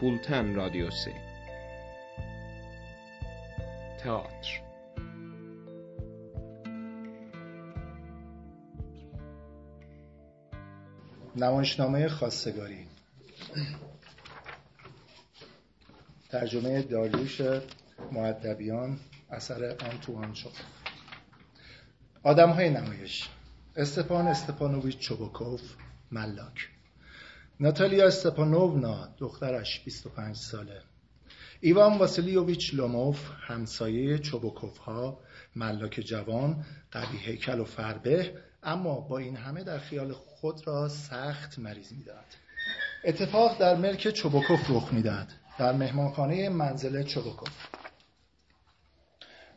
بولتن رادیو سه. تئاتر. نمایشنامه خواستگاری. ترجمه داریوش معدبیان اثر آنتوان شد آدم های نمایش. استپان استپانوویچ چوبوکوف ملاک. ناتالیا استپانوونا دخترش 25 ساله. ایوان واسیلیوویچ لوموف همسایه چوبوکوف ها ملاک جوان قوی هیکل و فربه اما با این همه در خیال خود را سخت مریض می‌داد اتفاق در ملک چوبوکوف رخ می‌دهد در مهمانخانه منزل چوبوکوف.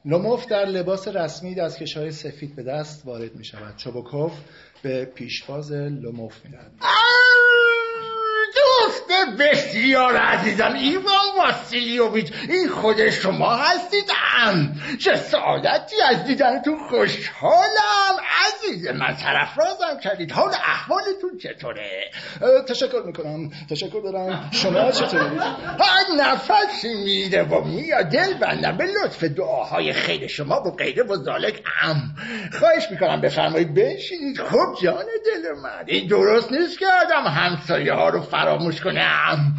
لوموف در لباس رسمی دستکش های سفید به دست وارد می شود چوبوکوف به پیشواز لوموف می دوست بسیار عزیزم ایوان واسیلیوویچ این خود شما هستیدم چه سعادتی از دیدنتون خوشحالم. عزیز من سرفرازم کردید. حال احوالتون چطوره؟ تشکر می‌کنم. تشکر دارم. شما چطورید نفسی میده و میاد. دل بندم. به لطف دعاهای خیر شما و غیره و ذالک ام. خواهش می‌کنم بفرمایید بنشینید. خب جان دل من. این درست نیست که آدم همسایه ها رو فراموش کنم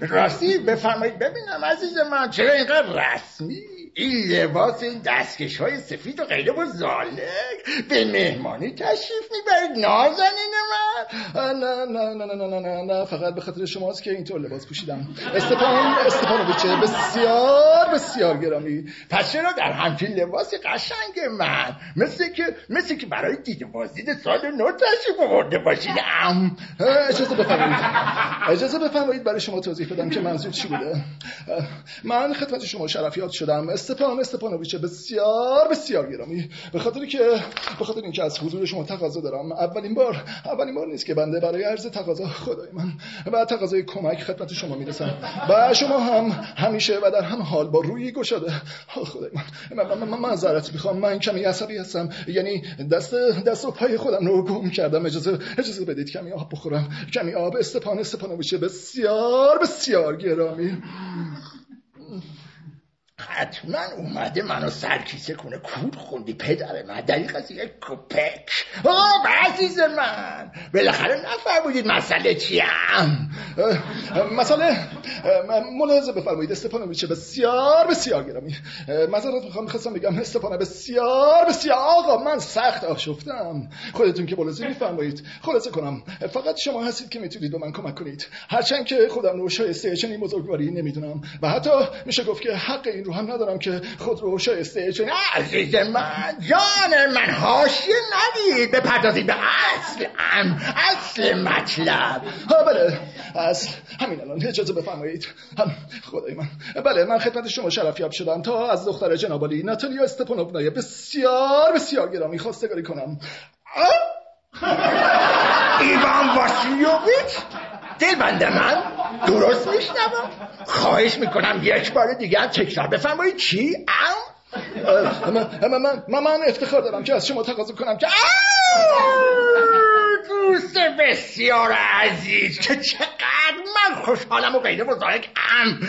راستی بفرمایید. ببینم عزیز من چرا اینقدر رسمی؟ این لباس این دستکش های سفید و غیره و زالک. به مهمانی تشریف می‌برید نازنین من. نه نه نه نه نه نه نه فقط به خاطر شماست که اینطور لباس پوشیدم. استفان استفانوویچ بسیار بسیار گرامی. پس چرا در همچین لباس قشنگ من. مثل که مثل که برای دیده بازدید سال نو تشریف آورده باشید. ام. اجازه بفرمایید. اجازه بفرمایید برای شما توضیح بدم که منظور چی بوده. من خدمت شما شرفیات شدم. استپان استپانوویچ بسیار بسیار گرامی. به خاطر که به خاطر اینکه از حضور شما تقاضا دارم اولین بار اولین بار نیست که بنده برای عرض تقاضا خدای من و تقاضای کمک خدمت شما می‌رسم. و شما هم همیشه و در هم حال با روی گشاده. خدای من. من, من, من معذرت می‌خوام. من کمی عصبی هستم. یعنی دست دست و پای خودم رو گم کردم. اجازه اجازه بدید کمی آب بخورم. کمی آب. استپان استپانوویچ بسیار بسیار گرامی. حتما اومده منو سرکیسه کنه. کور خوندی پدر من. دقیق از یک کپک آه عزیز من. بالاخره نفرمودید مسئله چیم. مسئله ملاحظه بفرمایید. استپانویچ بسیار بسیار گرامی. معذرت می‌خوام. می‌خواستم بگم استپانه بسیار بسیار. آقا من سخت آشفتم. خودتون که ملاحظه میفرمایید. خلاصه کنم. فقط شما هستید که می‌تونید به من کمک کنید. هرچند که خودم رو شایسته چنین بزرگواری نمی‌دونم. و حتی میشه گفت که حق این رو هم ندارم که خود رو شایسته چنین عزیز من جان من حاشیه ندید. بپردازید به اصل ام اصل مطلب. ها بله اصل همین الان. اجازه بفرمایید. خدای من. بله من خدمت شما شرفیاب شدم تا از دختر جنابالی ناتالیا استپانوونای بسیار بسیار گرامی خواستگاری کنم. ایوان واسیلیوویچ دل بند من؟ درست میشنوم. خواهش می‌کنم یک بار دیگه تکرار بفرمایید. چی؟ ام؟ من, من, من افتخار دارم که از شما تقاضا کنم که دوست بسیار عزیز. که چقدر من خوشحالم و غیره بزرگ ام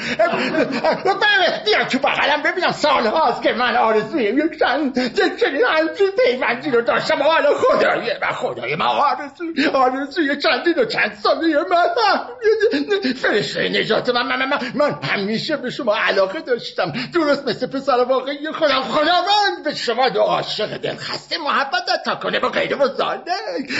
بیا تو بغلم ببینم سال هاست که من آرزوی یک چند چنین همچین پیوندی رو داشتم. و حالا خدای من خدای من آرزوی آرزوی چندین و چند ساله من. فرشته نجات من من, من من. همیشه به شما علاقه داشتم. درست مثل پسر واقعی خودم. خداوند به شما دو عاشق دلخسته محبت تا کنه با غیره بزرگ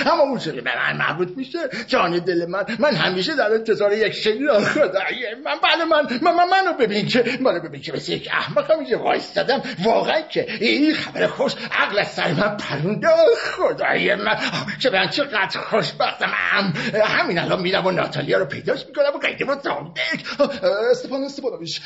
اما اون شده به من مربوط میشه. جان دل من. من همیشه در انتظار یک شنی خدای من. بله من من, من منو ببین که منو ببین که مثل یک احمق هم وایستادم. واقعا که این خبر خوش عقل از سر من پرونده. خدای من. چه من چقدر خوشبختم. ام همین الان میرم و ناتالیا رو پیداش می‌کنم و قیده و زامدک استپان استپانویچ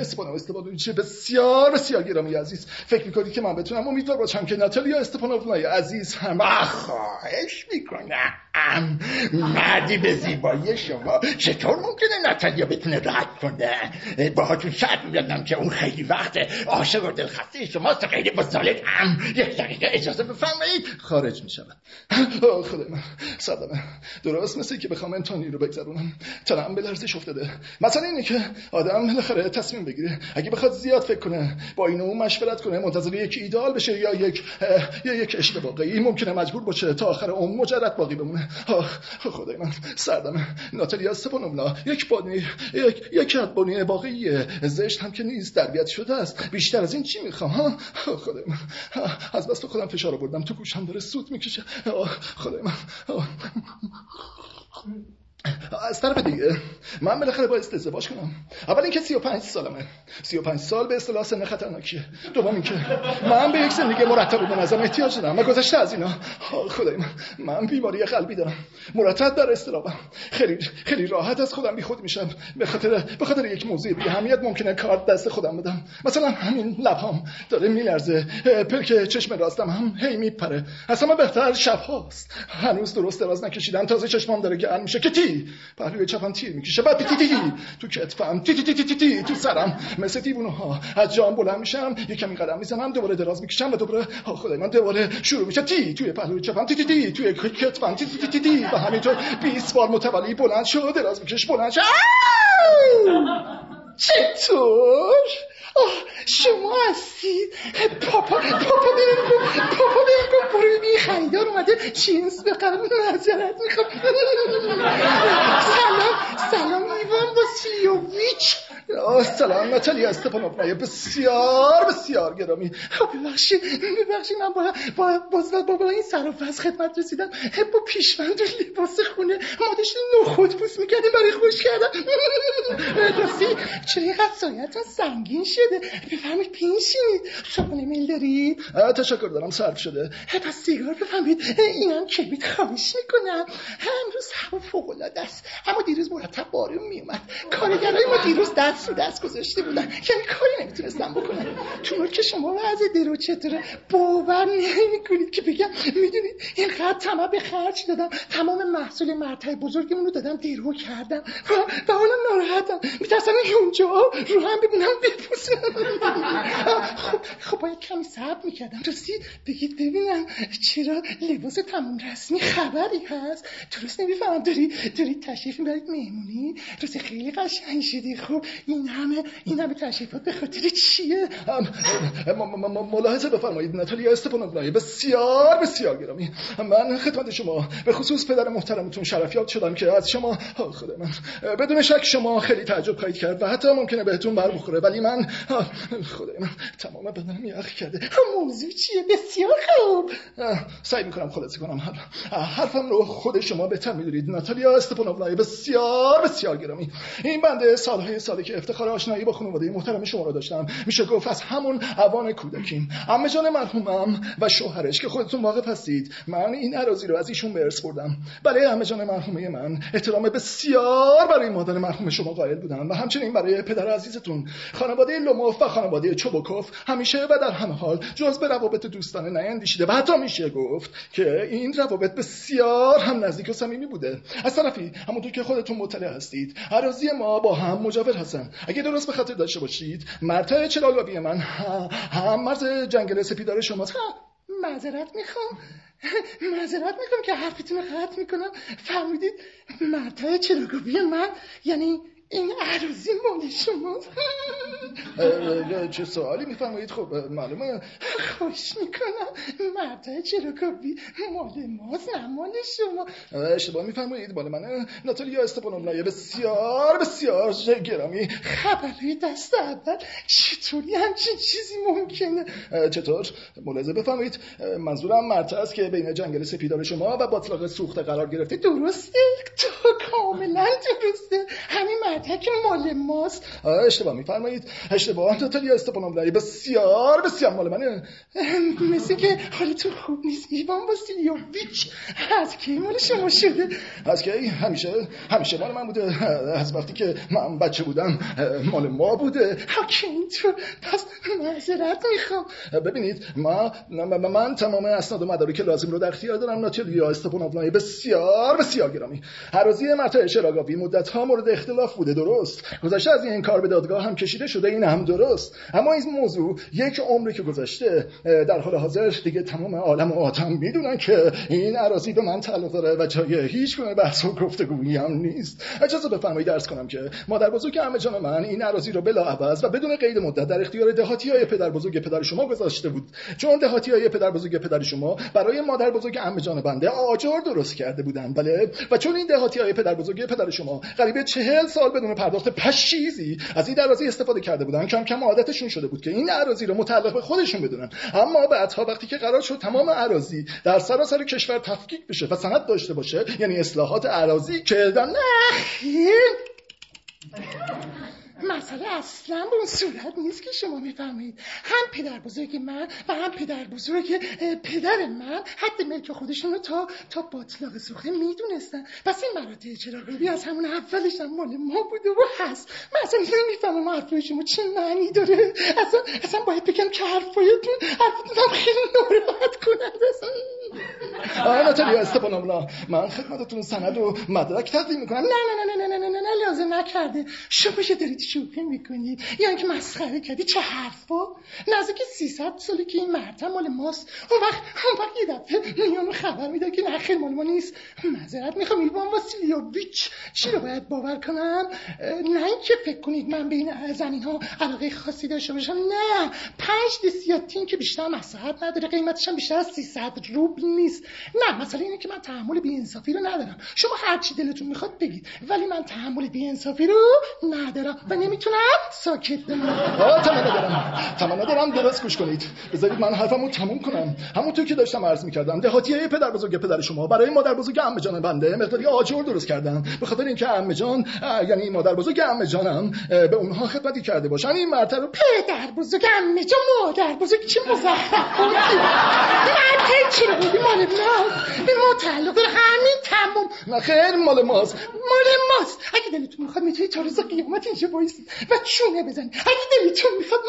استپان استپانویچ بسیار بسیار گرامی عزیز. فکر می‌کنید که من بتونم؟ امیدوار باشم که ناتالیا استپانوونای عزیز هم. خواهش می‌کنم. ام. مردی به زیبایی شما. چطور ممکنه ناتالیا بتونه رد کنه؟ باهاتون شرط می‌دادم که اون خیلی وقت عاشق و دلخسته شماست خیلی بزرگ ام. یک دقیقه اجازه بفرمایید. خارج می‌شود. خدای من. صدمه درست مثل که بخوام انتونی رو بگذرونم. تنم به لرزش افتاده؟ مثلا اینه که آدم بالاخره تصمیم بگیره. اگه بخواد زیاد فکر کنه با این اون مشورت کنه منتظر یک ایدال بشه یا یک یا یک عشق واقعی ممکنه مجبور باشه تا آخر عمر مجرد باقی بمونه. خدای من سردمه ناتالیا سپانومنا یک بانی یک یک بانی واقعی زشت هم که نیست تربیت شده است. بیشتر از این چی می‌خوام ها؟ خدای من. از بس خودم فشار آوردم. تو گوشم داره سوت می‌کشه. خدای من. از طرف دیگه من بالاخره باید ازدواج کنم. اول اینکه 35 سالمه. 35 سال به اصطلاح سن خطرناکیه. دوم اینکه من به یک زندگی مرتب به نظرم احتیاج دارم و گذشته از اینا. خدای من من بیماری قلبی دارم. مرتب در استرابم. خیلی خیلی راحت از خودم بیخود میشم. به خاطر به خاطر یک موضوع بی اهمیت ممکنه کار دست خودم بدم. مثلا همین لبام داره میلرزه. پلک چشم راستم هم هی میپره. اصلا بهتر شب هاست هنوز درست دراز نکشیدم تازه چشمام داره گرم میشه. که تی پهلوی چپم تیر می‌کشه بعد تی تی تی تو کتفم تی تی تی تی تی تو سرم مثل دیوونه ها از جام بلند میشم یه کمی قدم می‌زنم دوباره دراز می‌کشم و دوباره خدای من دوباره شروع میشه تی توی پهلوی چپم تی تی تی توی کتفم تی تی تی تی و همینطور 20 بار متوالی بلند شد دراز میکش بلند شد چطور شما هستید. پاپا پاپا بینگو پاپا بینگو برو بی خریدار اومده. چینز بخرم نظرت می‌خوام. سلام سلام ایوان واسیلیوویچ سلام ناتالیا استپانوفنای بسیار بسیار گرامی. ببخشید ببخشید من با با باز با, با این سر و خدمت رسیدم. با پیشوند لباس خونه. ما داشتیم نخود پوست می‌کردیم برای خوش کردم راستی چرا اینقدر سایتون سنگین شده. بفهمید پینشید شما میل دارید تشکر دارم صرف شده. پس سیگار بفهمید. اینم کبیت خواهش می‌کنم. امروز هوا فوق العاده است. اما دیروز مرتب بارون میومد کارگرای ما دیروز دست رو دست گذاشته بودن. یعنی کاری نمی‌تونستم بکنم. تو که شما وضع درو چطوره؟ باور نمی‌کنید که بگم می‌دونید اینقدر تمام به خرج دادم. تمام محصول مرتع بزرگمون رو دادم درو کردم. و حالا ناراحتم. میترسم اونجا رو هم ببینم بپوسم. خب خب باید کمی صبر می‌کردم. راستی بگید ببینم چرا لباس تمام رسمی خبری هست. درست نمی‌فهمم. داری داری تشریف می‌برید مهمونی؟ راستی خیلی قشنگ شدی. خب این همه این همه تشریفات به خاطر چیه؟ ملاحظه بفرمایید ناتالیا استپانوفنای بسیار بسیار گرامی. من خدمت شما به خصوص پدر محترمتون شرفیات شدم که از شما خود من. بدون شک شما خیلی تعجب خواهید کرد و حتی ممکنه بهتون بر بخوره ولی من خدای من تمام بدنم یخ کرده. موضوع چیه؟ بسیار خوب. سعی می‌کنم خلاصه کنم حرفم رو خود شما بهتر می‌دونید. ناتالیا استپانوفنای بسیار بسیار گرامی. این بنده سالهای سالی که افتخار آشنایی با خانواده محترم شما را داشتم. میشه گفت از همون اوان کودکیم عمه جان مرحومم و شوهرش که خودتون واقف هستید. من این عراضی رو از ایشون به ارث بردم بله عمه جان مرحومه من احترام بسیار برای مادر مرحوم شما قائل بودم و همچنین برای پدر عزیزتون. خانواده لوموف و خانواده چوبوکوف همیشه و در همه حال جز به روابط دوستانه نیندیشیده و حتی میشه گفت که این روابط بسیار هم نزدیک و صمیمی بوده. از طرفی همونطور که خودتون مطلع هستید عراضی ما با هم مجاور هستن. اگه درست به خاطر داشته باشید مرتع چلالاوی من. هم مرز جنگل سپیدار شماست. معذرت می‌خوام. معذرت می‌خوام که حرفتون رو قطع می‌کنم. فهمیدید مرتع چلاگوبی من. یعنی این عروضی مال شما چه سوالی میفرمایید؟ خب معلومه. خوش می‌کنم. مرده چروکوبی مال نه مال شما. اشتباه میفرمایید. مال منه ناتالیا استپانومنای بسیار بسیار گرامی خبری دست اول چطوری همچین چیزی ممکنه؟ چطور؟ ملاحظه بفرمایید. منظورم مرتع است که بین جنگل سپیدار شما و باطلاق سوخته قرار گرفته. درسته. تو کاملا درسته. همین مدرک مال ماست. اشتباه میفرمایید. اشتباه. ناتالیا استپانوونا بسیار بسیار مال منه. مثل که حالتون خوب نیست ایوان واسیلیوویچ از کی مال شما شده؟ از کی؟ همیشه همیشه مال من بوده. از وقتی که من بچه بودم مال ما بوده. که اینطور پس معذرت می‌خوام. ببینید ما من تمام اسناد و مدارک لازم رو در اختیار دارم. ناتالیا استپانوونا بسیار بسیار گرامی. هرازی مرتع شراگاوی مدت ها مورد اختلاف بوده درست. گذشته از این کار به دادگاه هم کشیده شده این هم درست. اما این موضوع یک عمری که گذشته در حال حاضر دیگه تمام عالم و آدم می‌دونن که این عراضی به من تعلق داره و جای هیچ گونه بحث و گفتگویی هم نیست. اجازه بفرمایید درس کنم که مادر بزرگ همه جان من این عراضی رو بلا عوض و بدون قید مدت در اختیار دهاتی های پدر بزرگ پدر شما گذاشته بود. چون دهاتی های پدر بزرگ پدر شما برای مادر بزرگ عمه جان بنده آجر درست کرده بودن بله؟ و چون این دهاتی های پدر بزرگ پدر شما قریب چهل سال بدون پرداخت پشیزی از این عراضی استفاده کرده بودن. کم کم عادتشون شده بود که این عراضی رو متعلق به خودشون بدونن. اما بعدها وقتی که قرار شد تمام عراضی در سراسر کشور تفکیک بشه و سند داشته باشه یعنی اصلاحات عراضی که در مسئله اصلا به اون صورت نیست که شما می‌فهمید. هم پدر بزرگ من و هم پدر بزرگ پدر من حد ملک خودشون رو تا تا باطلاق سوخته می‌دونستن. پس این مراتع چراغی از همون اولش هم مال ما بوده و هست. من اصلا نمی‌فهمم حرفای شما چه معنی داره. اصلا اصلا باید بگم که حرفایتون حرفتون هم خیلی ناراحت کننده آه ناتالیا استپانونا من خدمتتون سند و مدرک تقدیم می‌کنم. نه نه نه نه نه نه نه نه لازم نکرده. شما دارید شوخی می‌کنید یا اینکه مسخره کردی؟ چه حرفا؟ نزدیک 300 سالی که این مرتب مال ماست. اون وقت اون وقت یه دفعه میانو خبر میده که نه خیلی مال ما نیست. معذرت می‌خوام ایوان واسیلیوویچ. چی رو باید باور کنم؟ نه اینکه فکر کنید من بین زمین ها علاقه خاصی داشته باشم. نه. پنج دسیاتین که بیشتر مساحت نداره قیمتش هم بیشتر از 300 روبل نیست. نه مثلا اینه که من تحمل بی‌انصافی رو ندارم. شما هر چی دلتون می‌خواد بگید ولی من تحمل بی‌انصافی رو ندارم و نمی‌تونم ساکت بمونم. تمام ندارم تمام ندارم درست گوش کنید. بذارید من حرفمو تموم کنم. همونطور که داشتم عرض می‌کردم دهاتیه پدر بزرگ پدر شما برای مادر بزرگ عمه جان بنده مقداری آجر درست کردم به خاطر اینکه عمه جان یعنی مادر بزرگ عمه جانم به اونها خدمتی کرده باشن. این مرتبه رو پدر بزرگ عمه جان مادر بزرگ چه مزخرف مرتبه چی بودی مال ماست به ما تعلق همین تموم. نه خیر مال ماست. مال ماست. اگه دلتون می‌خواد می‌تونید تا روز قیامت اینجا بایستید و چونه بزنید. اگه دلتون می‌خواد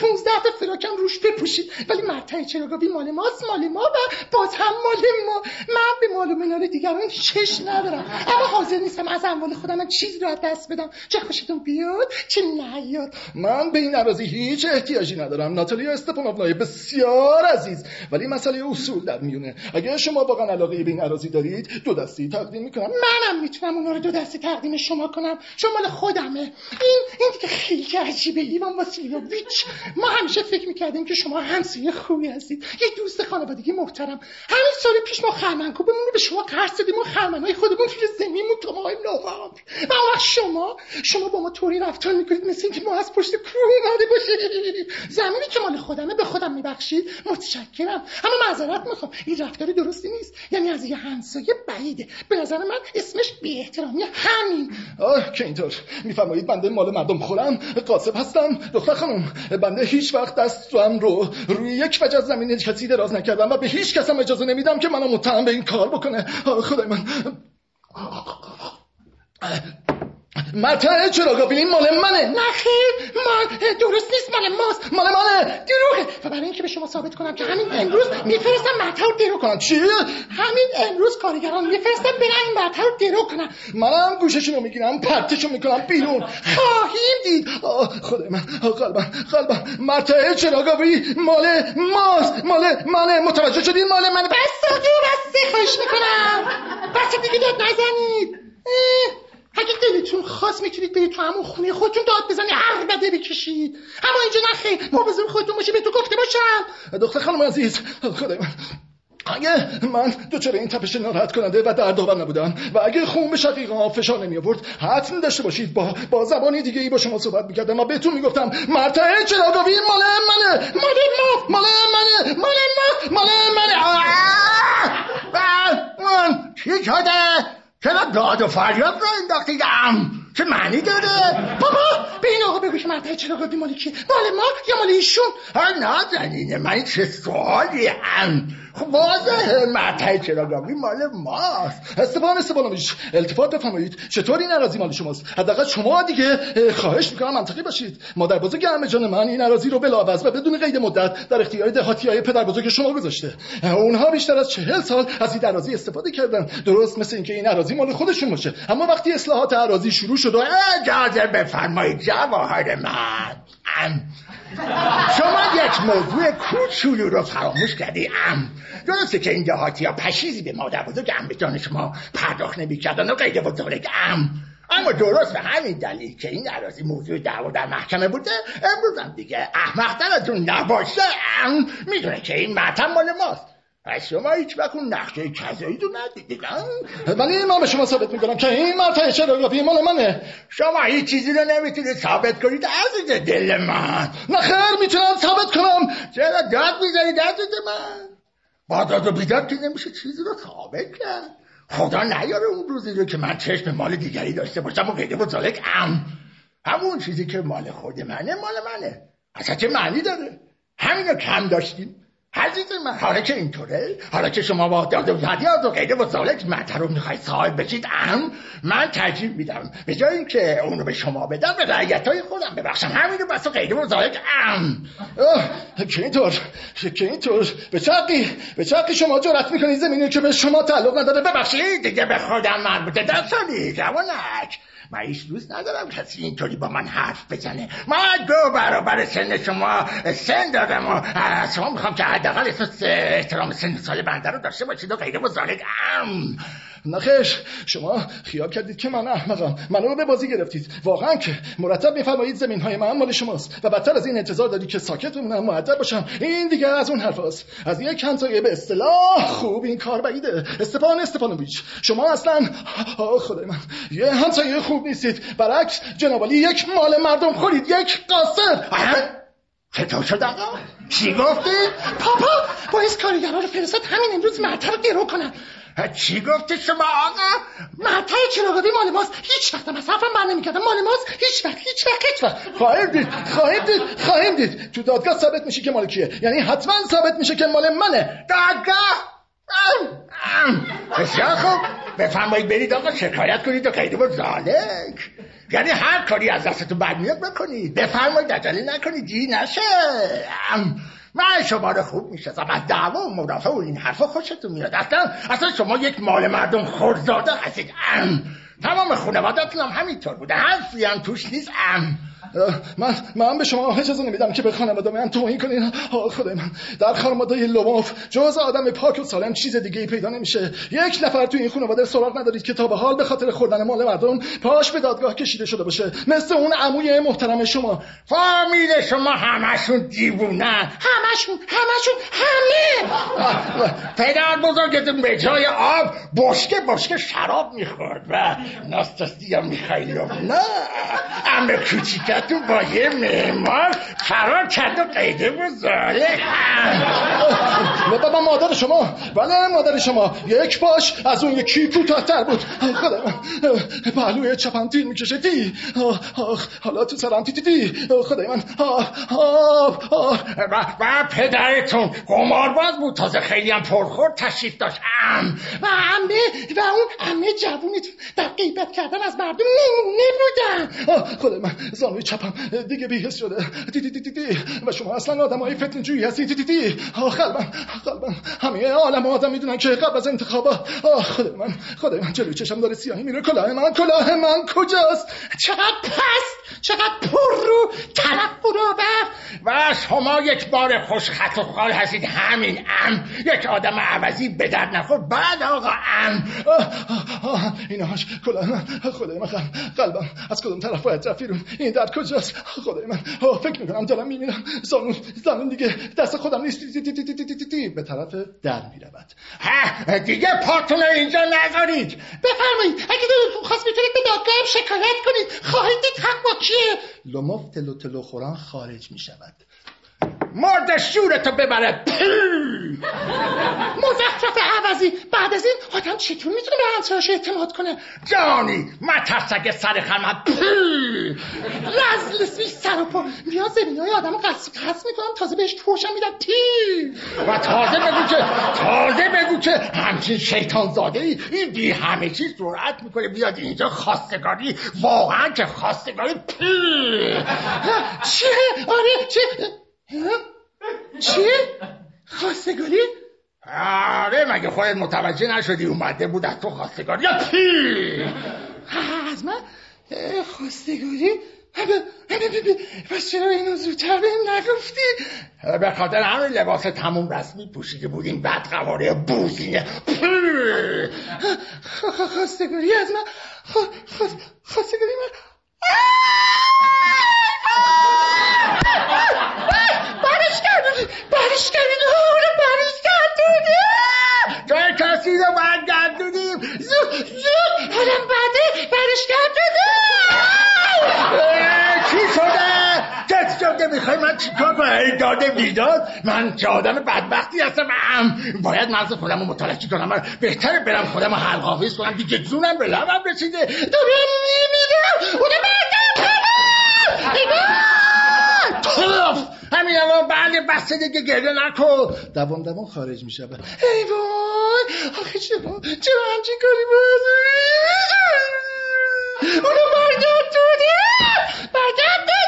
15 تا فراکم روش بپوشید. ولی مرتع چراگاهی مال ماست مال ما و باز هم مال ما. من به مال و منال دیگران چش ندارم. اما حاضر نیستم از اموال خودم چیزی رو دست بدم. چه خوشتون بیاد چه نیاد. من به این عراضی هیچ احتیاجی ندارم. ناتالیا استپانونا بسیار عزیز. ولی مسئله اصول در میونه اگر شما واقعا علاقه به این عراضی دارید دو دستی تقدیم می‌کنم. منم می‌تونم اونا رو دو دستی تقدیم شما کنم. شما مال خودمه. این این دیگه خیلی عجیبه. ایوان واسیلیوویچ ما همیشه فکر می‌کردیم که شما همسایه خوبی هستید. یه دوست خانوادگی محترم. همین سال پیش ما خرمنکو بمونه به شما قرض دادیم و خرمنای خودمون توی زمینمون تو ما نوام و اون شما شما با ما طوری رفتار می‌کنید مثل اینکه ما از پشت کوه اومده باشید زمینی که مال خودمه به خودم میبخشید. متشکرم. اما معذرت می‌خوام این رفتار درستی نیست. یعنی از یه همسایه بعیده. به نظر من اسمش بی احترامی همین. آه که اینطور. میفرمایید بنده مال مردم خورم. قاسب هستم. دختر خانم. بنده هیچ وقت دستم رو روی یک وجه از زمین کسی دراز نکردم و به هیچ کس هم اجازه نمیدم که منو متهم به این کار بکنه. خدای من. مرتعه چراگاه این مال منه. نه خیر من درست نیست مال ماست مال منه. دروغه و برای اینکه به شما ثابت کنم که همین امروز میفرستم مرتعه رو درو کنم. چی همین امروز کارگران میفرستم برن این مرتعه رو درو کنم منم گوششون رو می‌گیرم پرتشو می‌کنم بیرون. خواهیم دید. خدای من قلبم قلبم. مرتعه چراگاهی مال ماست مال منه. متوجه شدین مال منه. بس ساده بس. خواهش می‌کنم. بس دیگه داد نزنید. اگه دلتون خواست می‌تونید برید تو همون خونه خودتون داد بزنی هر بده بکشید. اما اینجا نخیر. مواظب خودتون باشه به تو گفته باشم. دختر خانم عزیز خدای من. اگه من دوچاره این تپش ناراحت کننده و دردآور نبودم و اگه خون به شقیقا فشار نمی آورد حتم داشته باشید. با با زبانی دیگه ای با شما صحبت می‌کردم و بهتون می‌گفتم مرتعه چراگاهی مال منه. مال ما مال منه. مال ما مال منه. من. چی شده؟ چرا داد و فریاد رو انداختیدم؟ چه معنی داره؟ بابا به این آقا بگو که مرتای چراغ مال کیه مال ما یا مال ایشون؟ ها نازنینه من چه سوالی هم خب واضحه مرتع چراگاهی مال ماست. استفان استفانویچ التفات بفرمایید. چطور این اراضی مال شماست؟ حداقل شما دیگه خواهش می‌کنم منطقی باشید. مادر بزرگ همه جان من این اراضی رو بلاعوض و بدون قید مدت در اختیار دهاتی های پدر بزرگ شما گذاشته. اونها بیشتر از چهل سال از این اراضی استفاده کردن. درست مثل اینکه این اراضی مال خودشون باشه. اما وقتی اصلاحات اراضی شروع شد و اجازه بفرمایید جواهر من. شما یک موضوع کوچولو رو فراموش کردی ام. درسته که این دهاتی ها پشیزی به مادر بزرگ ام به جان شما پرداخت نمی کردن و قید بزرگ ام. اما درست به همین دلیل که این عراضی موضوع دعوا در محکمه بوده امروز هم دیگه احمقتر از اون نباشه ام. می‌دونه که این مطم مال ماست. پس شما هیچ وقت اون نقشه کذایی رو ندیدید ولی من به شما ثابت می‌کنم که این مرتع چراغی مال منه. شما هیچ چیزی رو نمی‌تونید ثابت کنید عزیز دل من. نه خیر می‌تونم ثابت کنم. چرا داد می‌زنید عزیز من؟ با داد و بیداد که نمیشه چیزی رو ثابت کرد. خدا نیاره اون روزی رو که من چشم مال دیگری داشته باشم و قیده بزرگ ام. همون چیزی که مال خود منه مال منه. اصلا چه معنی داره؟ همینو کم داشتیم. عزیز من حالا که اینطوره حالا که شما با داد و غیره و سالک مطر رو می‌خوای صاحب بشید ام من ترجیح میدم. به جای اینکه اونو به شما بدم به رعیت های خودم ببخشم. همینو بس و غیره و سالک ام که اینطور که اینطور. به چقی به چقی شما جرأت می‌کنید زمینی که به شما تعلق نداره. ببخشید دیگه به خودم مربوطه. دستانی جوانک. من هیچ دوست ندارم کسی اینطوری با من حرف بزنه. من دو برابر سن شما سن دارم و شما می‌خوام که حداقل احترام سن سال بنده رو داشته باشید و غیره و ام. نخش شما خیال کردید که من احمقم. منو رو به بازی گرفتید. واقعا که مرتب میفرمایید زمین های من مال شماست و بدتر از این انتظار دارید که ساکت بمونم معدب باشم. این دیگه از اون حرفاست از یک همسایه به اصطلاح خوب این کار بعیده. استفان استفانویچ شما اصلا خدای من. یه همسایه خوب نیستید. برعکس جنابالی یک مال مردم خورید یک قاصر. چطور شد آقا؟ چی گفتی؟ پاپا باعث کارگرها رو فرستاد همین امروز مرتب رو گرو کنن. چی گفتی شما آقا؟ مرتع چراغابی مال ماست. هیچ وقت من صرفم بر نمی‌کردم. مال ماست؟ هیچ وقت هیچ وقت هیچ وقت. خواهیم دید خواهیم دید خواهیم دید. تو دادگاه ثابت میشه که مال کیه. یعنی حتما ثابت میشه که مال منه. دادگاه! بسیار خوب. بفرمایید برید آقا شکایت کنید و بود زالک. یعنی هر کاری از دستتون برمیاد بکنید. بفرمایید عجله نکنید. دی نشه. من شما رو خوب می‌شناسم از دعوا و مدافع و این حرفا خوشتون میاد. اصلا اصلا شما یک مال مردم خورزاده هستید. ام. تمام خانوادتون هم همینطور بوده. حرفی هم توش نیست. ام. من من به شما اجازه نمیدم که به خانواده من توهین کنین. خدای من. در خانواده لوموف جز آدم پاک و سالم چیز دیگه ای پیدا نمیشه. یک نفر تو این خانواده سراغ ندارید که تا به حال به خاطر خوردن مال مردم پاش به دادگاه کشیده شده باشه. مثل اون عموی محترم شما. فامیل شما همشون دیوونه. همشون همشون همه. پدر بزرگتون به جای آب بشکه بشکه شراب می‌خورد و ناستاسیا میخایلوف نه. امه کوچیکه تو با یه معمار فرار کرد و قیده بزاره. بابا مادر شما. بله مادر شما. یک باش از اون یکی کوتاهتر بود. خدا پهلوی چپم تیر می‌کشه دی حالا تو سرم تی تی خدای من و پدرتون قمارباز بود. تازه خیلی هم پرخور تشریف داشت ام و امه و اون امه جوونیتون در قیبت کردن از مردم نمونه بودن خدای من زانوی چپم. دیگه بیهست شده. دی دی دی دی و شما اصلا آدم های فتن جویی هستی دی دی دی قلبم قلبم. همه عالم آدم می‌دونن که قبل از انتخابات خدای من خدای من جلوی چشم داره سیاهی میره. کلاه من کلاه من کجاست؟ چقدر پست چقدر پر رو طرف و شما یک بار خوش خط و خال هستید. همین ام. یک آدم عوضی به درد نخور. بعد آقا ام. اینهاش کلاه من. خدای من قلبم. از کدوم طرف باید رفت این درد کجاست؟ خدای من. فکر می‌کنم دارم میمیرم زانون زانون دیگه دست خودم نیست. به طرف در می‌رود. دیگه پاتون اینجا نذارید. بفرمایید اگه خواست می‌تونید به دادگاه شکایت کنید خواهید دید حق با کیه؟ لوموف تلو تلو خوران خارج می‌شود. مرد شورتو ببره. مزخرف عوضی. بعد از این آدم چطور می‌تونه به همسرش اعتماد کنه؟ جانی مترسک سر خرمت رزل سوی سر و پا. بیا زمین های آدم قصد قصد می‌کنم تازه بهش توشم میدم. تی و تازه بگو که تازه بگو که همچین شیطان زاده ای این بی همه چیز سرعت می‌کنه بیاد اینجا خواستگاری. واقعا که خواستگاری. پی چیه؟ آره چه چیه خواستگاری آره مگه خودت متوجه نشدی اومده بود از تو خواستگاری یا پی از من؟ خواستگاری پس چرا اینو زودتر بهم نگفتی؟ به خاطر همین لباس تموم رسمی پوشیده بودیم بعد قواره بوزینه. خواستگاری از من؟ خوا- خوا- خواستگاری من؟ برش کردی برش کردی اونو برش کردی توی کسی رو برگردونیم زود زود حالم بده برش اه، چی شده؟ چه شده می‌خوای من چیکار کنم؟ ای داده بیداد من که آدم بدبختی هستم. ام. باید مغز خودم رو مطالعه کنم. من بهتره برم خودم رو حلقاویز کنم. دیگه جونم به لبم رسیده. دارم نمیدم اونو بردم توف همین الان بله بسته دیگه گریه نکن. دوام دوام خارج میشه ای وای آخه چرا چرا همچین کاری باید اونو برگردونی برگردونی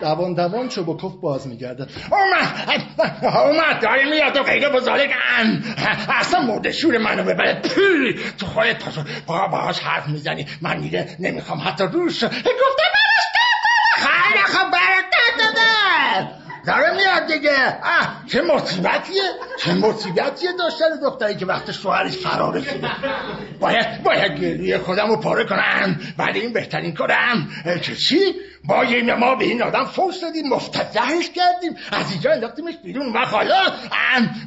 دوام دوام چوبکوف باز میگرده اومد اومد داره میاد و غیره بزرگ ام اصلا مرد شور منو ببره. پی تو پاشو با باهاش حرف می‌زنی. من دیگه نمی‌خوام حتی روش. گفته برش خیلی خوب برش داده داره میاد دیگه. اه چه مصیبتیه؟ چه مصیبتیه داشتن دختری که وقت شوهرش فرا رسیده باید باید گریه خودم رو پاره کنم. بعد این بهترین کنم که چی؟ با یه ما به این آدم فوش دادیم مفتزهش کردیم. از اینجا انداختیمش بیرون. و حالا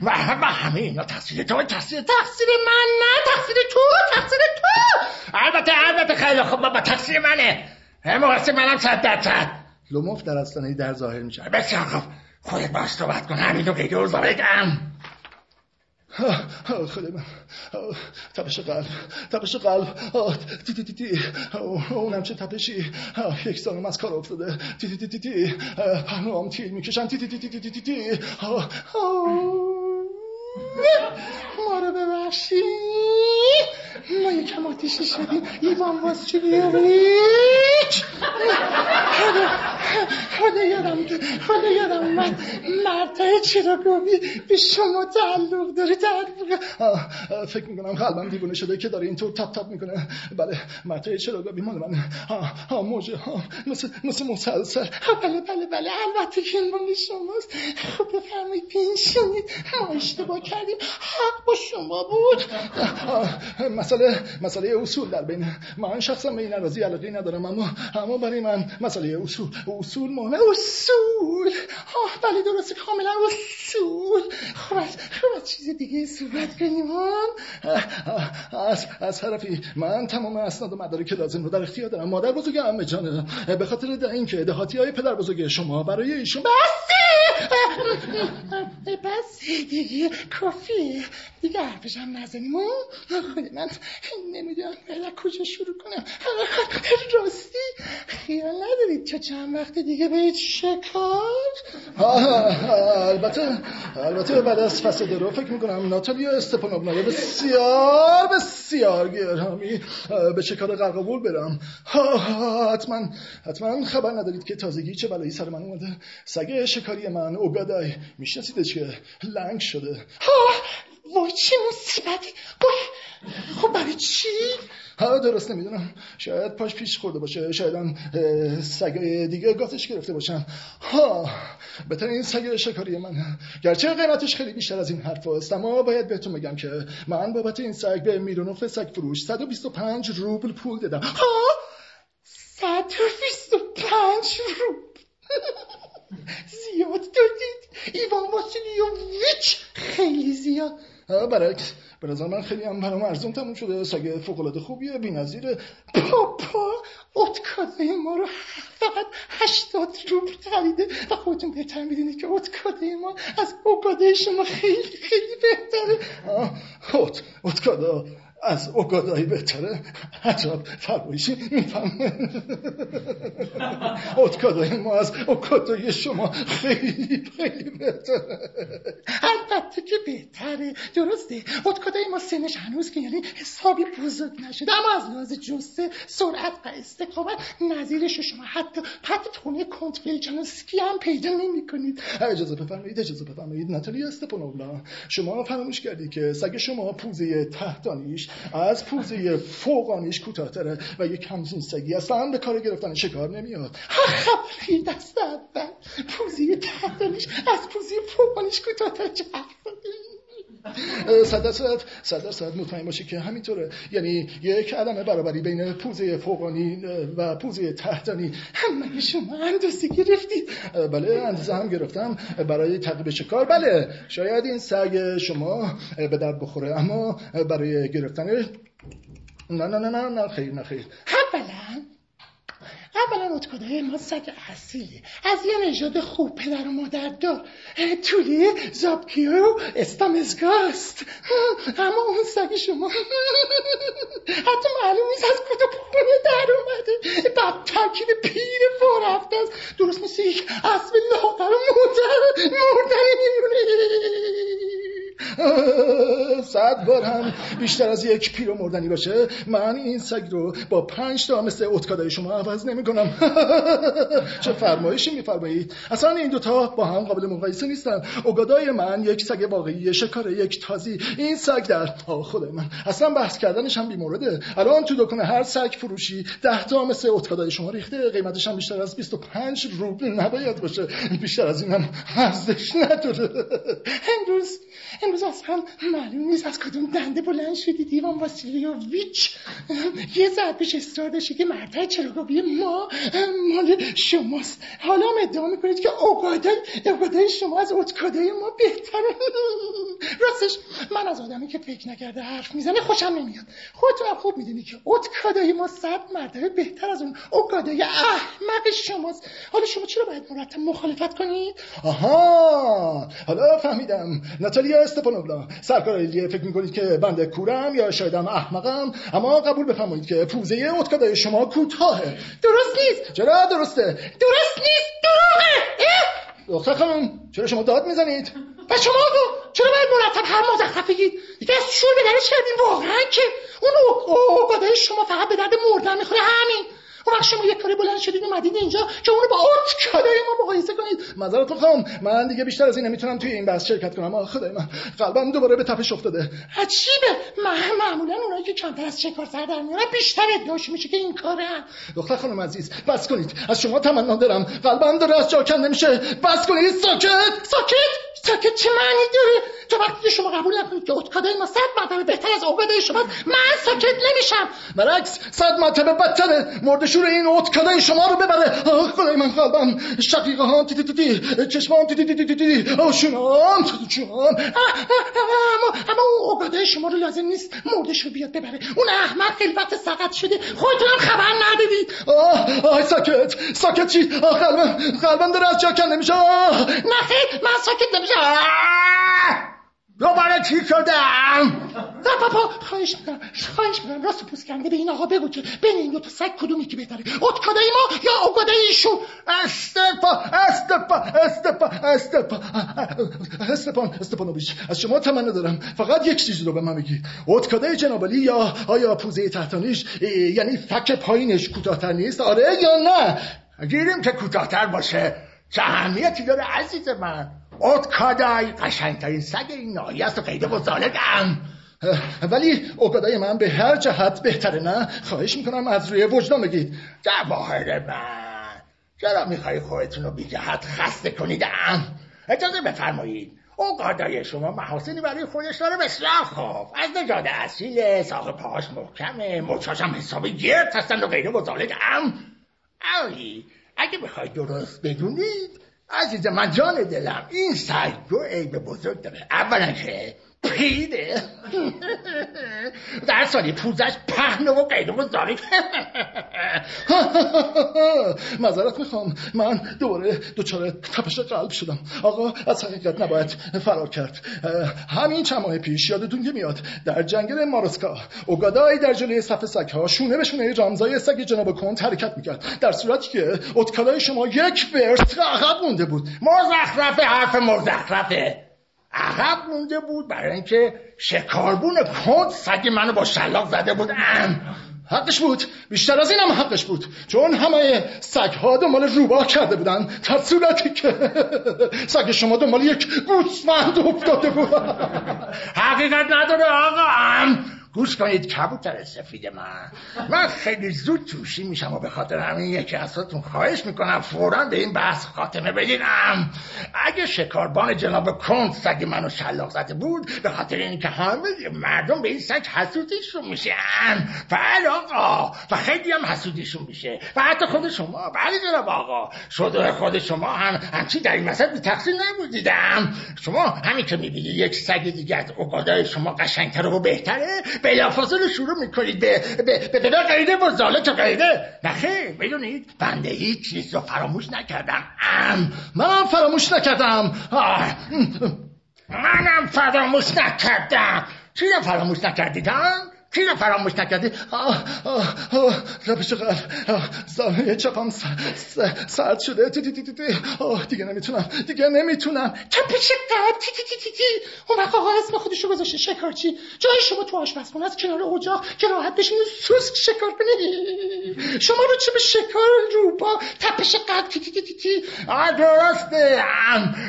و همه اینا. تقصیر تو تقصیر تقصیر من نه. تقصیر تو تقصیر تو. البته البته خیلی خوب بابا تقصیر منه. مقصر منم صد درصد. لوموف در اصلانی در ظاهر میشه بسیار خوب خودت باش صحبت کن همین رو قیده و بگم خدا من تپش قلب تپش قلب تی تی تی تی اونم چه تپشی یک سالم از کار افتاده تی تی تی تی تی پهنوام تیر می‌کشن تی تی تی تی تی تی تی. ما رو ببخشی ما یکم آتیشی شدیم. ایوان باز چی بیاریچ خدا یادم خدا یادم من چرا گویی به شما تعلق داره تعلق فکر می‌کنم قلبم دیوونه شده که داره اینطور تپ تپ می‌کنه. بله مرتای چرا مال من. آه، موجه ها. مثل مسلسل. بله بله بله. البته که این مال شماست. خب بفرمایید بینشینید. ما اشتباه کردیم. حق با شما بود. مسئله مسئله اصول در بین من. شخصا به این عراضی علاقه ندارم اما اما برای من مسئله اصول اصول مهمه اصول! آه بله درسته کاملا اصول. خب از خب چیز دیگه صحبت کنیم از از طرفی من تمام اسناد و مدارک لازم رو در اختیار دارم. مادر بزرگ عمه جانه به خاطر اینکه دهاتی های پدر بزرگ شما برای ایشون بسته بس. کافیه. دیگه حرفشم نزنیم. خود من نمی‌دونم از کجا شروع کنم. راستی خیال ندارید تا چند وقت دیگه برید شکار؟ البته البته بعد از فصل درو فکر می‌کنم ناتالیا استپانونا بسیار بسیار گرامی به شکار قرقاول برم. حتما حتما خبر ندارید که تازگی چه بلایی سر من اومده. سگ شکاری من اوگادای میشناسیدش که لنگ شده. وای چه مصیبتی. وای خب برای چی؟ ها درست نمی‌دونم. شاید پاش پیش خورده باشه شاید هم سگای دیگه گاتش گرفته باشن. ها بهتر این سگ شکاری من. گرچه قیمتش خیلی بیشتر از این حرف است اما باید بهتون بگم که من بابت این سگ به میرونوف سگ فروش 125 روبل پول دادم. ها 125 روبل. ایوان واسیلیوویچ خیلی زیاد. برعکس به نظر من خیلی هم برام ارزون تموم شده. سگ فوقالعاده خوبیه بی‌نظیره. پاپا اتکادای ما رو فقط هشتاد روبل خریده. و خودتون بهتر می‌دونید که اتکاده ما از اوگاده شما خیلی خیلی بهتره. خود اتکادا از اوگادایی بهتره. عجب فرمایشی میفهم اتکادای ما از اوکادای شما خیلی خیلی بهتره. البته که بهتره. درسته. اتکادای ما سنش هنوز که یعنی حسابی بزرگ نشده. اما از لحاظ جسته سرعت و استقامت نظیرش شما حتی حتی تونه کنتفلچانسکی هم پیدا نمی کنید اجازه بفرمایید اجازه بفرمایید. ناتالیا استپانوونا شما فراموش کردی که سگ شما پوزه تحتانیش از پوزه فوقانیش کوتاهتره و یک همچین سگی اصلا به کار گرفتن شکار نمیاد. خبری دست اول. پوزه تحتانیش از پوزه فوقانیش کوتاهتر چه صد درصد صد درصد مطمئن که همینطوره. یعنی یک عدم برابری بین پوزه فوقانی و پوزه تحتانی. همه شما اندازه گرفتید بله اندازه هم گرفتم برای تعقیب شکار. بله شاید این سگ شما به درد بخوره اما برای گرفتن نه نه نه نه نه خیر نه خیر. اولا اولا اتکاده ما سگ اصیلی از یه نژاد خوب پدر و مادر دار. تولی زابکیو استامزگاست. اما اون سگ شما. حتی معلوم نیست از کدوم خونه در اومده. بعد ترکیب پیر فارفته است. درست مثل یک اسب لاغر مردن مردنی میمونه. صد بار هم بیشتر از یک پیرو مردنی باشه. من این سگ رو با پنج تا مثل اتکادای شما عوض نمی کنم چه فرمایشی میفرمایید؟ اصلا این دوتا با هم قابل مقایسه نیستن. اوگادای من یک سگ واقعی شکار یک تازی. این سگ در خدای من. اصلا بحث کردنش هم بیمورده. الان تو دکان هر سگ فروشی ده تا مثل اتکادای شما ریخته. قیمتش هم بیشتر از 25 روبل نباید باشه. بیشتر از اینم ارزش نداره. امروز امروز اصلا معلوم نیست از کدوم دنده بلند شدی دیوان واسیلیوویچ یه ضرب پیش اصرار داشتی که مرتع چراگاهی ما مال شماست. حالا هم ادعا می‌کنید که اوگادای اوگادای شما از اتکادای ما بهتره. راستش من از آدمی که فکر نکرده حرف می‌زنه خوشم نمیاد. خودتون هم خوب می‌دونی که اتکادای ما صد مرتبه بهتر از اون اوگادای احمق شماست. حالا شما چرا باید مرتب مخالفت کنید؟ آها حالا فهمیدم. ناتالیا استپانوونا سرکار ایلیه فکر می‌کنید که بنده کورم یا شایدم احمقم اما قبول بفرمایید که پوزه اتکادای شما کوتاهه درست نیست چرا درسته درست نیست دروغه دختر خانم چرا شما داد می‌زنید و شما چرا باید مرتب هر مزخرف بگید دیگه از شور به درش کردین واقعا که اون اوگادای شما فقط به درد مردن می‌خوره همین اون وقت شما یک کاری بلند شدید اومدید اینجا که اونو با اوت کادای ما مقایسه کنید. معذرت خواهم من دیگه بیشتر از این نمی‌تونم توی این بحث شرکت کنم. آخ خدای من قلبم دوباره به تپش افتاده. عجیبه. من معمولا اونایی که کمتر از شکار سر در میارن بیشتر ادعاش میشه که این کاره دختر خانم عزیز بس کنید. از شما تمنا دارم. قلبم داره از جا کنده میشه بس کنید. ساکت. ساکت؟ ساکت چه معنی داره؟ تو وقتی شما قبول نکنید که اتکادای ما صد مرتبه بهتر از اوگادای شما من ساکت نمیشم. برعکس صد مرتبه بدتره. مردشور این اتکادای شما رو ببره. آه خدای من قلبم. شقیقه ها تی تی تی. چشمام تی تی تی تی تی. آشونام جونام اما اما اون اوگادای شما رو لازم نیست مردش رو بیاد ببره. اون احمق خیلی وقت سقط شده. خودتون هم خبر ندادید آه آه ساکت. ساکت چی؟ آه قلبم. قلبم داره از جا کنده میشه نه خیلی من ساکت نمیشم. دوباره چی شدم نه بابا خواهش می‌کنم خواهش می‌کنم راست پوست کنده به این آقا بگو که بین این دو تا سگ کدومی که بهتره؟ اتکادای ما یا اوگادای ایشون؟ استپا استپا استپا استپا. استپان استپانوویچ از شما تمنا دارم. فقط یک چیزی رو به من بگی اتکادای جنابالی یا آیا پوزه تحتانیش یعنی فک پایینش کوتاهتر نیست؟ آره یا نه؟ گیریم که کوتاهتر باشه. چه اهمیتی داره عزیز من؟ اتکادای قشنگترین سگ این ناحیه است و قیده بزالگم ولی اوگادای من به هر جهت بهتره نه؟ خواهش می‌کنم از روی وجدان بگید. جواهر من چرا می‌خوای خودتون رو بی جهت خسته کنیدم؟ اجازه بفرمایید. اوگادای شما محاسنی برای خودش داره بسیار خوب. از نجاد اصیل ساق پاهاش محکمه مچاش هم حسابی گرد هستند و غیره مزالگم اولی اگه بخوای درست بدونید عزیز من جان دلم. این دو عیب بزرگ داره. اولا که پیده در سالی پوزش پهنه و قیده و زاری معذرت می‌خوام من دوباره دچار تپش قلب شدم آقا از حقیقت نباید فرار کرد همین چند ماه پیش یادتون که میاد در جنگل مارسکا اوگادای در جلوی صف سگ ها شونه به شونه رامزای سگ جناب کنت حرکت می‌کرد در صورتی که اتکالای شما یک ورست عقب مونده بود مزخرفه حرف مزخرفه عقب مونده بود برای اینکه شکاربون کند سگ منو با شلاق زده بود. ام. حقش بود. بیشتر از اینم حقش بود. چون همه سگ ها دنبال روباه کرده بودن. در صورتی که. سگ شما دنبال یک گوسفند افتاده بود. حقیقت نداره آقا. ام. گوش کنید کبوتر سفید من. من خیلی زود جوشی میشم و به خاطر همین یکی ازتون خواهش می‌کنم فورا به این بحث خاتمه بدینم. اگه شکاربان جناب کند سگ منو شلاق زده بود به خاطر اینکه همه مردم به این سگ حسودیشون میشن. بله آقا. و خیلی هم حسودیشون میشه. و حتی خود شما. بله جناب آقا. شده خود شما هم همچی در این مسئله تقصیر نبودیدم. شما همین که می‌بینی یک سگ دیگه از شما قشنگتر و بهتره بلافاصله شروع می‌کنید به به به, به قیده و زاله تا قیده نخیر بدونید بنده هیچ چیز رو فراموش نکردم. ام. منم فراموش نکردم. منم فراموش نکردم. چی رو فراموش نکردیدم رو فراموش نکردی؟ ربش قلب زمه چپم سرد شده تی تی تی تی آه دیگه نمی‌تونم دیگه نمی‌تونم تپش قلب تی تی تی تی تی اون وقت آقا اسم خودشو گذاشته شکارچی جای شما تو آشپزخونه از کنار اجاق که راحت بشین سوسک شکار کنی شما رو چه به شکار رو با تپش قلب تی تی تی تی تی درسته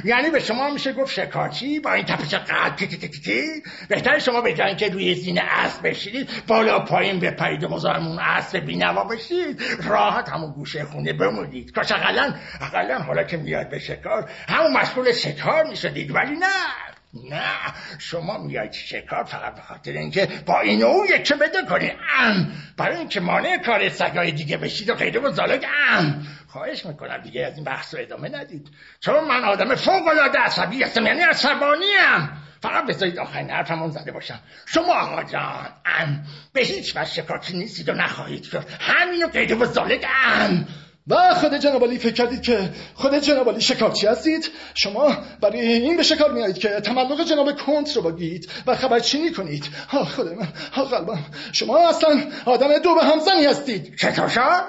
یعنی به شما میشه گفت شکارچی با این تپش قلب تی تی تی تی بهتر شما به که روی زین اسب بشید بالا پایین بپرید و مزارمون بینوا بشید. راحت همون گوشه خونه بمونید. کاش اقلا اقلا حالا که میاد به شکار همون مسئول شکار می‌شدید ولی نه. نه شما میاید شکار فقط به خاطر اینکه با این او یکی بده کنید ام. برای اینکه مانع کار سگای دیگه بشید و غیره و زالک ام. خواهش می‌کنم دیگه از این بحث رو ادامه ندید. چون من آدم فوق العاده عصبی هستم یعنی عصبانیم فقط بذارید آخرین حرفمون زده باشم. شما آقا جان ام. به هیچ وجه شکارچی نیستید و نخواهید شد. همینو قیده و زالک ام. و خود جناب فکر کردید که خود جناب شکارچی هستید؟ شما برای این به شکار میایید که تملق جناب کنت رو بگید و خبرچینی کنید. ها خود من. ها قلبم. شما اصلا آدم دو به همزنی هستید. شد؟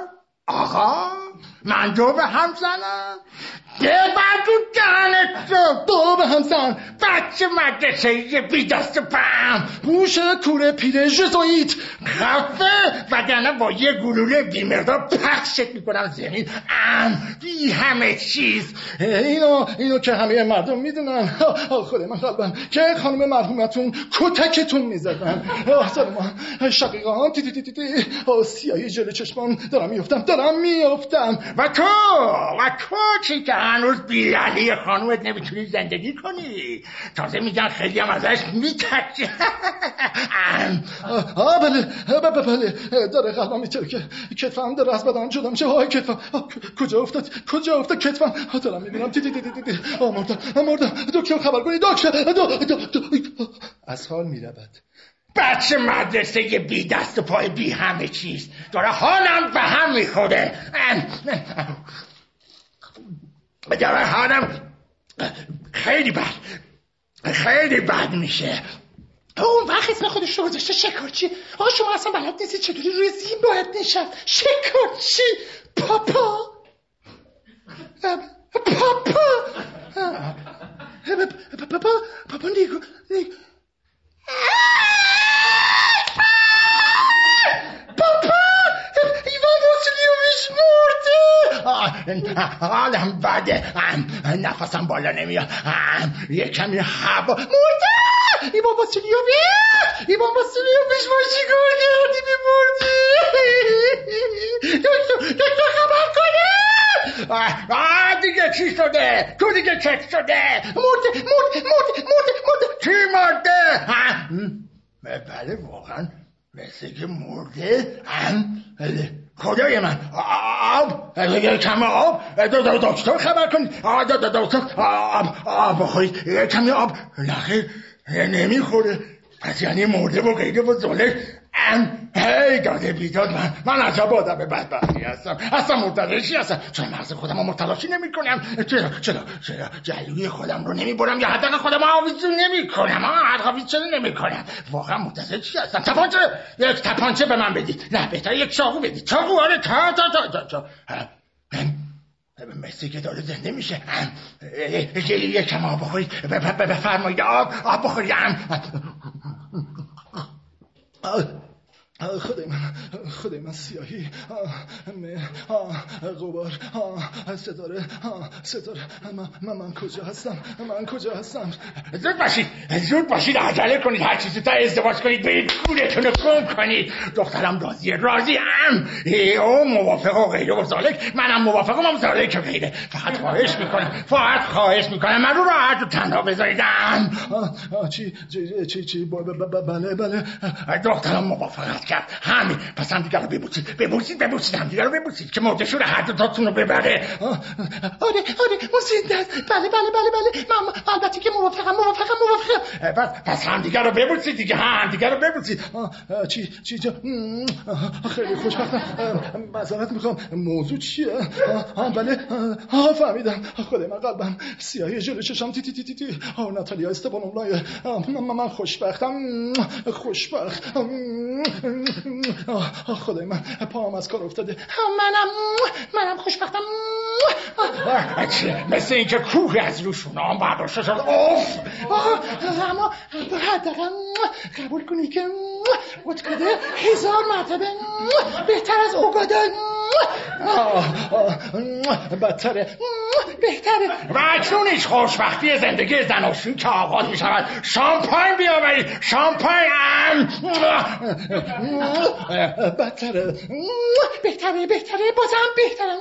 آقا من دو به هم زنم ببر تو دهنت رو دو به هم زن بچه مدرسه بی دست پم گوش کوره پیره جزویت خفه وگرنه با یه گلوله بیمردار پخشت می‌کنم زمین. ام بی همه چیز. اینو اینو که همه مردم می‌دونن. خود من قلبم که خانم مرحومتون کتکتون می‌زدن. ما شقیقان تی تی تی تی تی. سیاهی جلو چشمام دارم میفتم دارم میفتم و تو و تو چی که هنوز بی علی خانومت نمی‌تونی زندگی کنی تازه میگن خیلی هم ازش میترسی. آه بله بله بله. داره قلبم میتره که کتفم داره از بدن جدا میشه آه کتفم؟ کجا افتاد؟ کجا افتاد کتفم؟ دارم می‌بینم. تی تی تی تی تی آه مردم مردم. دکتر خبر کنی دکتر از حال می‌رود. بچه مدرسه یه بی دست و پای بی همه چیز. داره حالم به هم می‌خوره. داره حالم خیلی بد. خیلی بد میشه. اون وقت اسم خودش رو گذاشته شکارچی. آقا شما اصلا بلد نیستید چطوری روی زین باید نشد شکارچی. پاپا. پاپا. پاپا پاپا نیگو پاپا. ایوان مرده! حالم بده. نفسم بالا نمیاد. یه کمی هوا. مرده! ایوان واسیلیوویچ ایوان واسیلیوویچ ما چیکار کردی میمردی دکتر خبر کنه! آه دیگه چی شده؟ تو دیگه چک شده؟ مرده مرده مرده مرده مرده. چی مرده؟ بله واقعا مثل که مرده. خدای من؟ آب؟ کم آب؟ دکتر خبر کن. دکتر. آب آب بخورید کمی آب. نخیر نمی‌خوره. پس یعنی مرده و غیره و ام هی داده بیداد من من عجب آدم بدبختی هستم. اصلا مرتضی هستم؟ چون مغز خودم رو متلاشی نمی کنم چرا چرا چرا جلوی خودم رو نمی برم یا حتی خودم آویزون نمی کنم آویز چرا نمی کنم واقعا مرتضی چی هستم؟ تپانچه یک تپانچه به من بدید. نه بهتر یک چاقو بدید. چاقو آره تا تا تا تا, تا. مثل که داره زنده میشه. یکم آب بخورید. بفرمایید. آب آب بخورید. Oh خدای من خدای من سیاهی غبار ستاره ستاره من, من, کجا هستم؟ من کجا هستم؟ زود باشید زود باشید عجله کنید هر چیزی تا ازدواج کنید برید گورتون رو گم کنید. دخترم راضیه راضی هم او موافق و غیره و زالک منم موافقم هم زالک و غیره. فقط خواهش می‌کنم فقط خواهش می‌کنم. من رو راحت رو تنها بذاریدم. چی چی چی چی بله بله. دخترم کرد. همین. پس هم دیگر رو ببوسید. ببوسید ببوسید. هم دیگر رو ببوسید. که مردشور هر دوتاتون رو ببره. آره آره. موسید است بله بله بله بله. من البته که موافقم موافقم موافقم. پس, پس هم دیگر رو ببوسید دیگه. هم دیگر رو ببوسید. چی چی خیلی خوشبختم. معذرت می‌خوام. موضوع چیه؟ بله. آه فهمیدم. خدای من قلبم سیاهی جلو چشم. تی تی تی تی تی. آه ناتالیا استپانوولای من خوشبختم. خوشبخت. خدای من پاهم از کار افتاده. منم منم خوشبختم مثل اینکه کوه از روشون هم برداشته شد. اوف اما حداقل قبول کنی که اتکاده هزار مرتبه بهتر از اوگاده بدتره. بهتره و اکنونش خوشبختی زندگی زناشویی که آغاز می شود شامپاین بیاورید. شامپاین. بدتره. بهتره بهتره بازم بهتره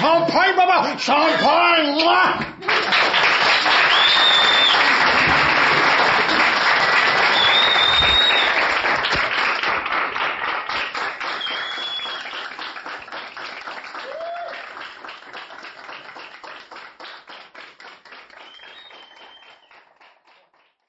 شامپاین بابا. شامپاین.